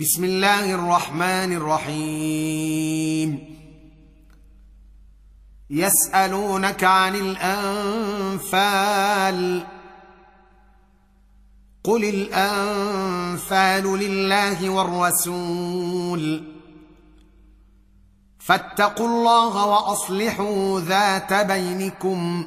بسم الله الرحمن الرحيم. يسألونك عن الأنفال. قل الأنفال لله والرسول. فاتقوا الله وأصلحوا ذات بينكم.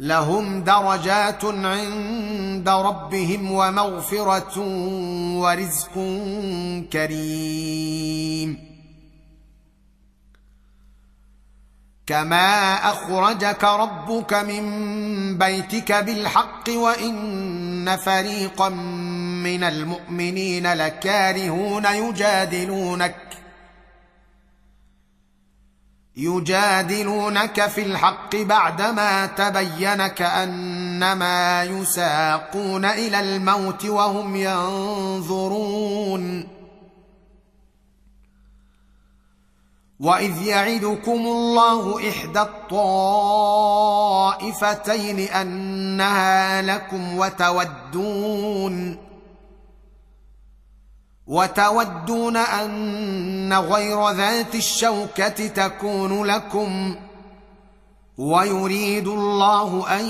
لهم درجات عند ربهم ومغفرة ورزق كريم. كما اخرجك ربك من بيتك بالحق وان فريقا من المؤمنين لكارهون يجادلونك يجادلونك في الحق بعدما تبين كأنما يساقون إلى الموت وهم ينظرون. وإذ يعدكم الله إحدى الطائفتين أنها لكم وتودون. وتودون أن غير ذات الشوكة تكون لكم ويريد الله أن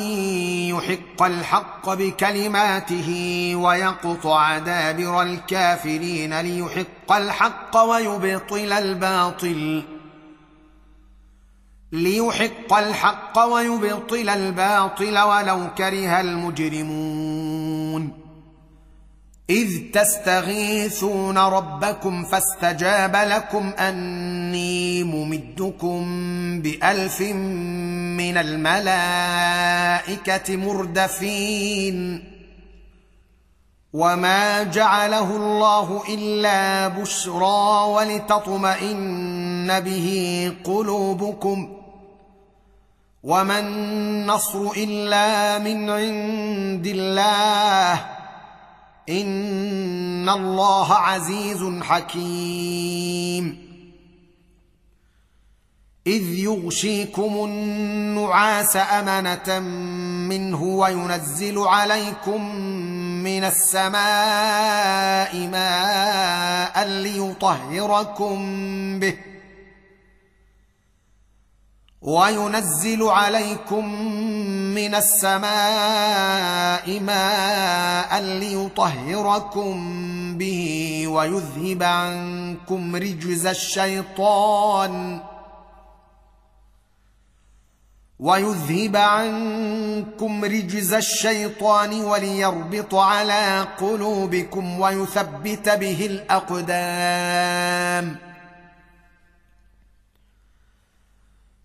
يحق الحق بكلماته ويقطع دابر الكافرين ليحق الحق ويبطل الباطل ليحق الحق ويبطل الباطل ولو كره المجرمون إذ تستغيثون ربكم فاستجاب لكم أني ممدكم بألف من الملائكة مردفين. وما جعله الله إلا بشرى ولتطمئن به قلوبكم. وما النصر إلا من عند الله. إن الله عزيز حكيم. إذ يغشيكم النعاس أمنة منه وينزل عليكم من السماء ماء ليطهركم به. وينزل عليكم من السماء ماء ليطهركم به ويذهب عنكم رجز الشيطان ويذهب عنكم رجز الشيطان وليربط على قلوبكم ويثبت به الأقدام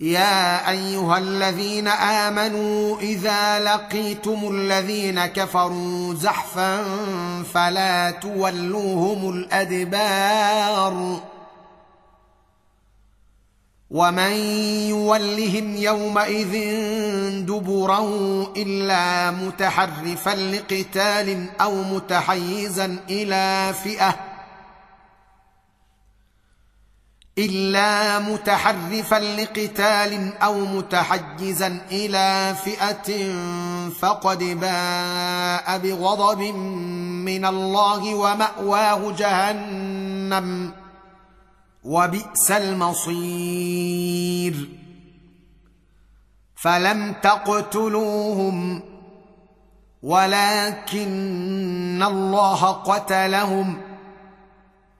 يا أيها الذين آمنوا إذا لقيتم الذين كفروا زحفا فلا تولوهم الأدبار ومن يولهم يومئذ دبره إلا متحرفا لقتال أو متحيزا إلى فئة إلا متحرفا لقتال أو متحجزا إلى فئة فقد باء بغضب من الله ومأواه جهنم وبئس المصير. فلم تقتلوهم ولكن الله قتلهم.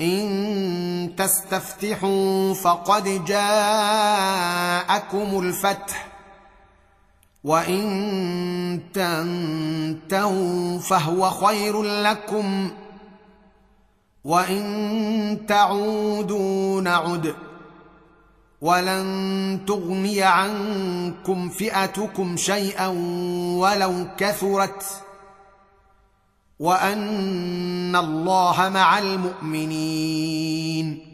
إن تستفتحوا فقد جاءكم الفتح وإن تنتهوا فهو خير لكم وإن تعودوا نعد ولن تغني عنكم فئتكم شيئا ولو كثرت وأن الله مع المؤمنين.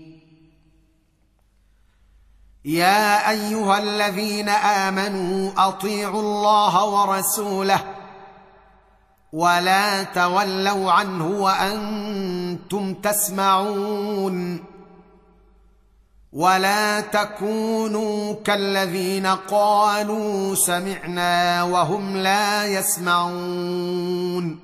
يا أيها الذين آمنوا أطيعوا الله ورسوله ولا تولوا عنه وأنتم تسمعون. ولا تكونوا كالذين قالوا سمعنا وهم لا يسمعون.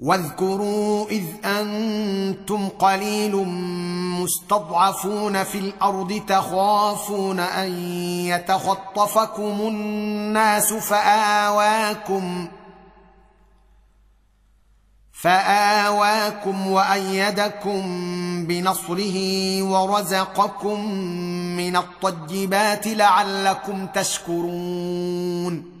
واذكروا إذ أنتم قليل مستضعفون في الأرض تخافون أن يتخطفكم الناس فآواكم فآواكم وأيدكم بنصره ورزقكم من الطيبات لعلكم تشكرون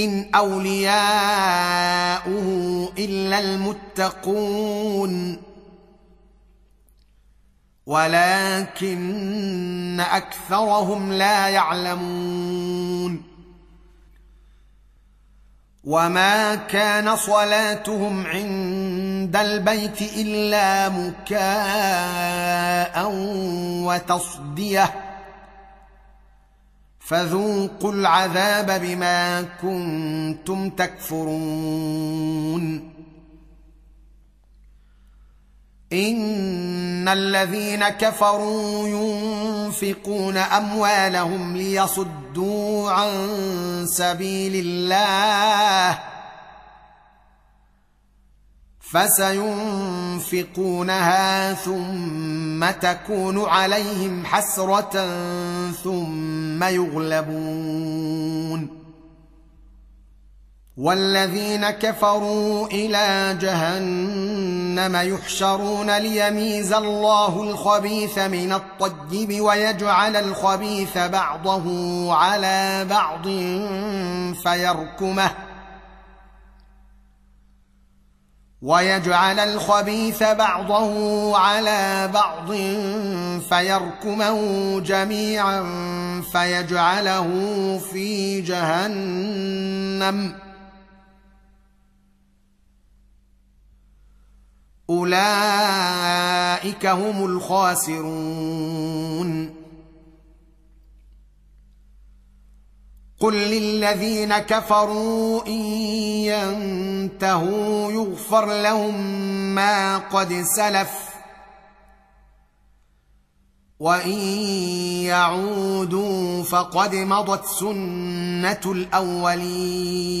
إن أولياؤه إلا المتقون. ولكن أكثرهم لا يعلمون. وما كان صلاتهم عند البيت إلا مكاء وتصدية. فذوقوا العذاب بما كنتم تكفرون. إن الذين كفروا ينفقون أموالهم ليصدوا عن سبيل الله. فسينفقونها ثم تكون عليهم حسرة ثم يغلبون. والذين كفروا إلى جهنم يحشرون ليميز الله الخبيث من الطيب ويجعل الخبيث بعضه على بعض فيركمه. ويجعل الخبيث بعضه على بعض فيركمه جميعا فيجعله في جهنم. أولئك هم الخاسرون. قل للذين كفروا ان ينتهوا يغفر لهم ما قد سلف وان يعودوا فقد مضت سنه الاولين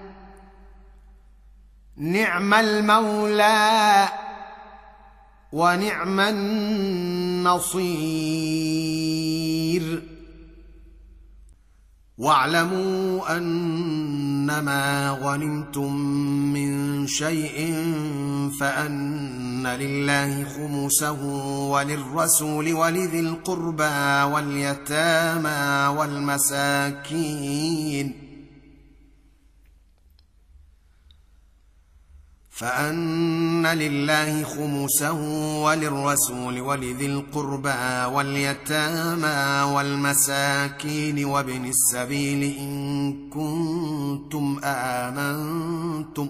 نعم المولى ونعم النصير. واعلموا أنما غنمتم من شيء فأن لله خمسه وللرسول ولذي القربى واليتامى والمساكين. فأن لله خمسه وللرسول ولذي القربى واليتامى والمساكين وابن السبيل إن كنتم آمنتم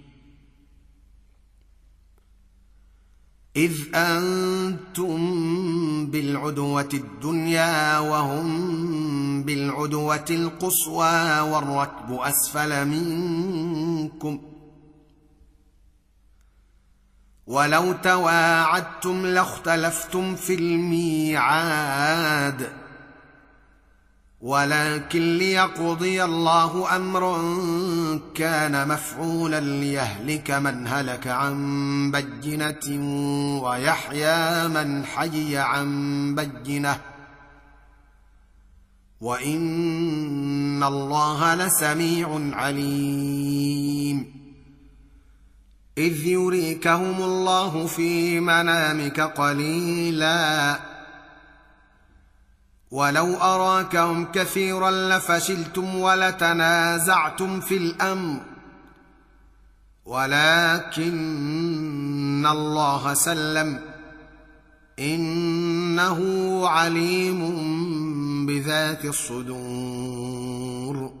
إذ أنتم بالعدوة الدنيا وهم بالعدوة القصوى والركب أسفل منكم ولو تواعدتم لاختلفتم في الميعاد ولكن ليقضي الله أمرا كان مفعولا ليهلك من هلك عن بجنة ويحيى من حي عن بجنة. وإن الله لسميع عليم. إذ يريكهم الله في منامك قليلا. ولو أراكهم كثيرا لفشلتم ولتنازعتم في الأمر. ولكن الله سلم. إنه عليم بذات الصدور.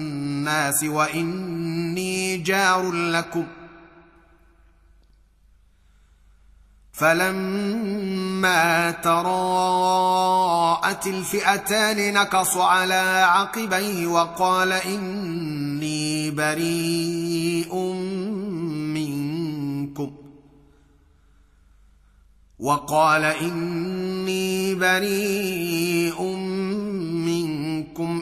وإني جار لكم. فلما تراءت الفئتان نكص على عقبيه وقال إني بريء منكم. وقال إني بريء منكم.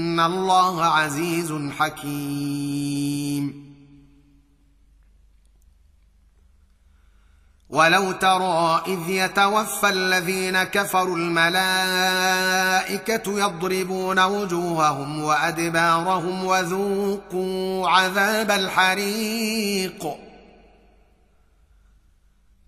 فان الله عزيز حكيم ولو ترى اذ يتوفى الذين كفروا الملائكه يضربون وجوههم وادبارهم وذوقوا عذاب الحريق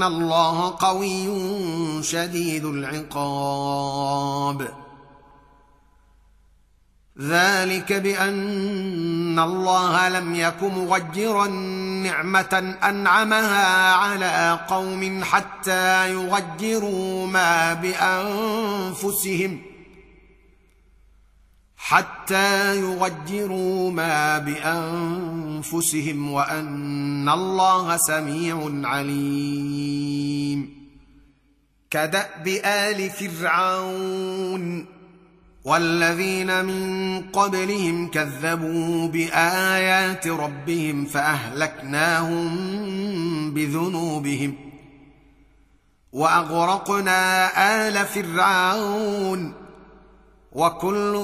ان الله قوي شديد العقاب ذلك بان الله لم يك مغيرا نعمه انعمها على قوم حتى يغيروا ما بانفسهم حتى يغيروا ما بأنفسهم وأن الله سميع عليم. كدأب آل فرعون والذين من قبلهم كذبوا بآيات ربهم فأهلكناهم بذنوبهم وأغرقنا آل فرعون وكل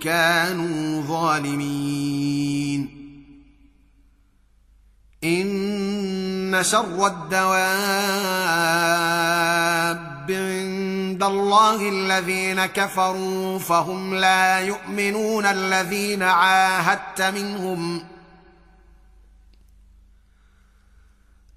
كانوا ظالمين. إن شر الدواب عند الله الذين كفروا فهم لا يؤمنون الذين عاهدت منهم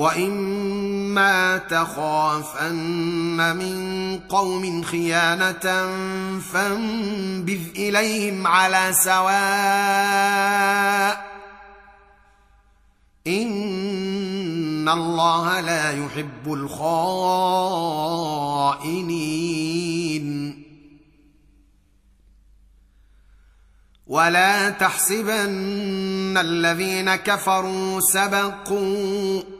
واما تخافن من قوم خيانه فانبذ اليهم على سواء ان الله لا يحب الخائنين ولا تحسبن الذين كفروا سبقوا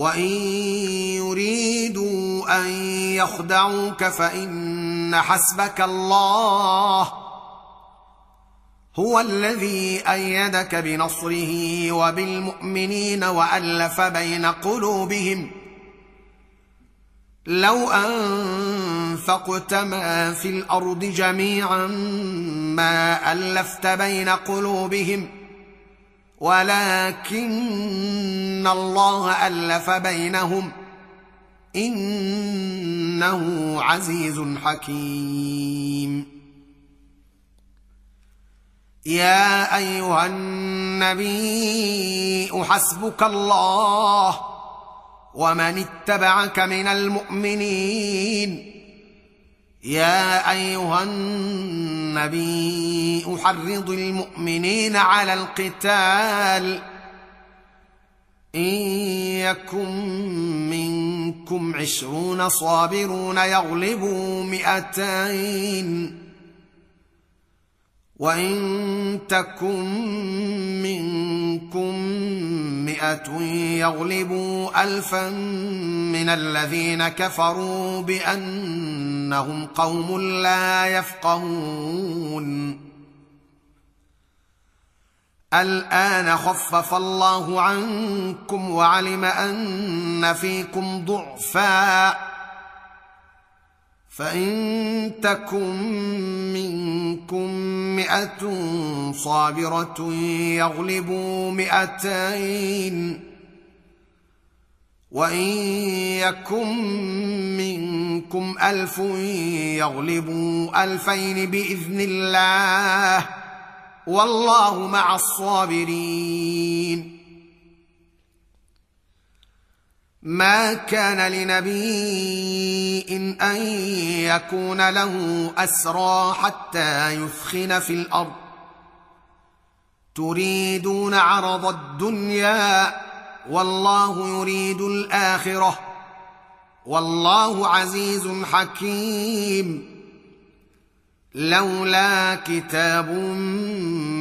وان يريدوا ان يخدعوك فان حسبك الله هو الذي إيدك بنصره وبالمؤمنين والف بين قلوبهم لو انفقت ما في الأرض جميعا ما الفت بين قلوبهم ولكن الله ألف بينهم إنه عزيز حكيم. يا أيها النبي حسبك الله ومن اتبعك من المؤمنين. يا أيها النبي أحرض المؤمنين على القتال. إن يكن منكم عشرون صابرون يغلبوا مئتين. وإن تكن منكم مئة يغلبوا الفا من الذين كفروا بانهم قوم لا يفقهون. الآن خفف الله عنكم وعلم أن فيكم ضعفا. فإن تكن منكم مئة صابرة يغلبوا مئتين. وان يكن منكم الف يغلبوا الفين باذن الله والله مع الصابرين ما كان لنبي إن ان يكون له اسرى حتى يثخن في الأرض تريدون عرض الدنيا والله يريد الآخرة. والله عزيز حكيم. لولا كتاب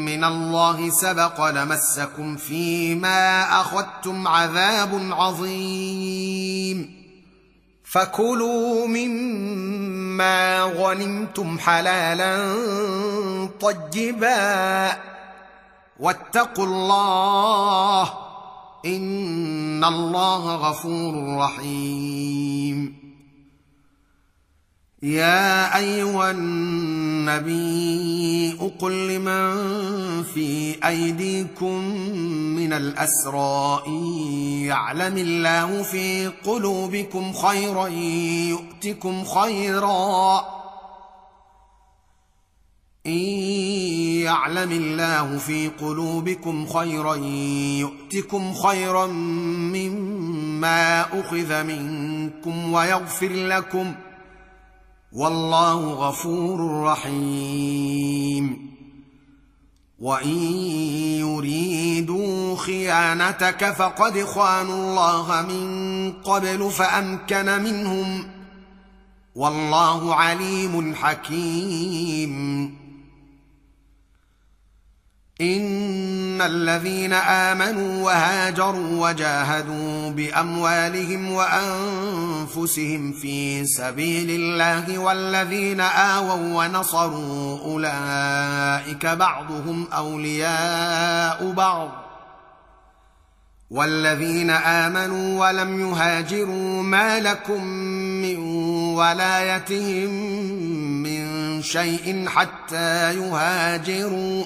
من الله سبق لمسكم فيما أخذتم عذاب عظيم. فكلوا مما غنمتم حلالا طيبا. واتقوا الله ان الله غفور رحيم. يا ايها النبي أقل لمن في ايديكم من الاسرى يعلم الله في قلوبكم خيرا يؤتكم خيرا. ان يعلم الله في قلوبكم خيرا يؤتكم خيرا مما أخذ منكم ويغفر لكم ۖ والله غفور رحيم. وإن يريدوا خيانتك فقد خانوا الله من قبل فأمكن منهم. والله عليم حكيم. ان الذين امنوا وهاجروا وجاهدوا باموالهم وانفسهم في سبيل الله والذين اووا ونصروا اولئك بعضهم اولياء بعض والذين امنوا ولم يهاجروا ما لكم من ولايتهم من شيء حتى يهاجروا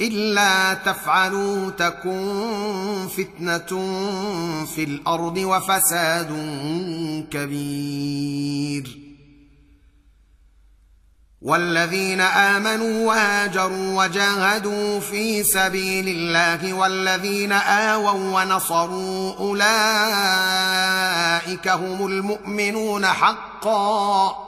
إلا تفعلوا تكن فتنة في الأرض وفساد كبير. والذين آمنوا وهاجروا وجاهدوا في سبيل الله والذين آووا ونصروا أولئك هم المؤمنون حقا.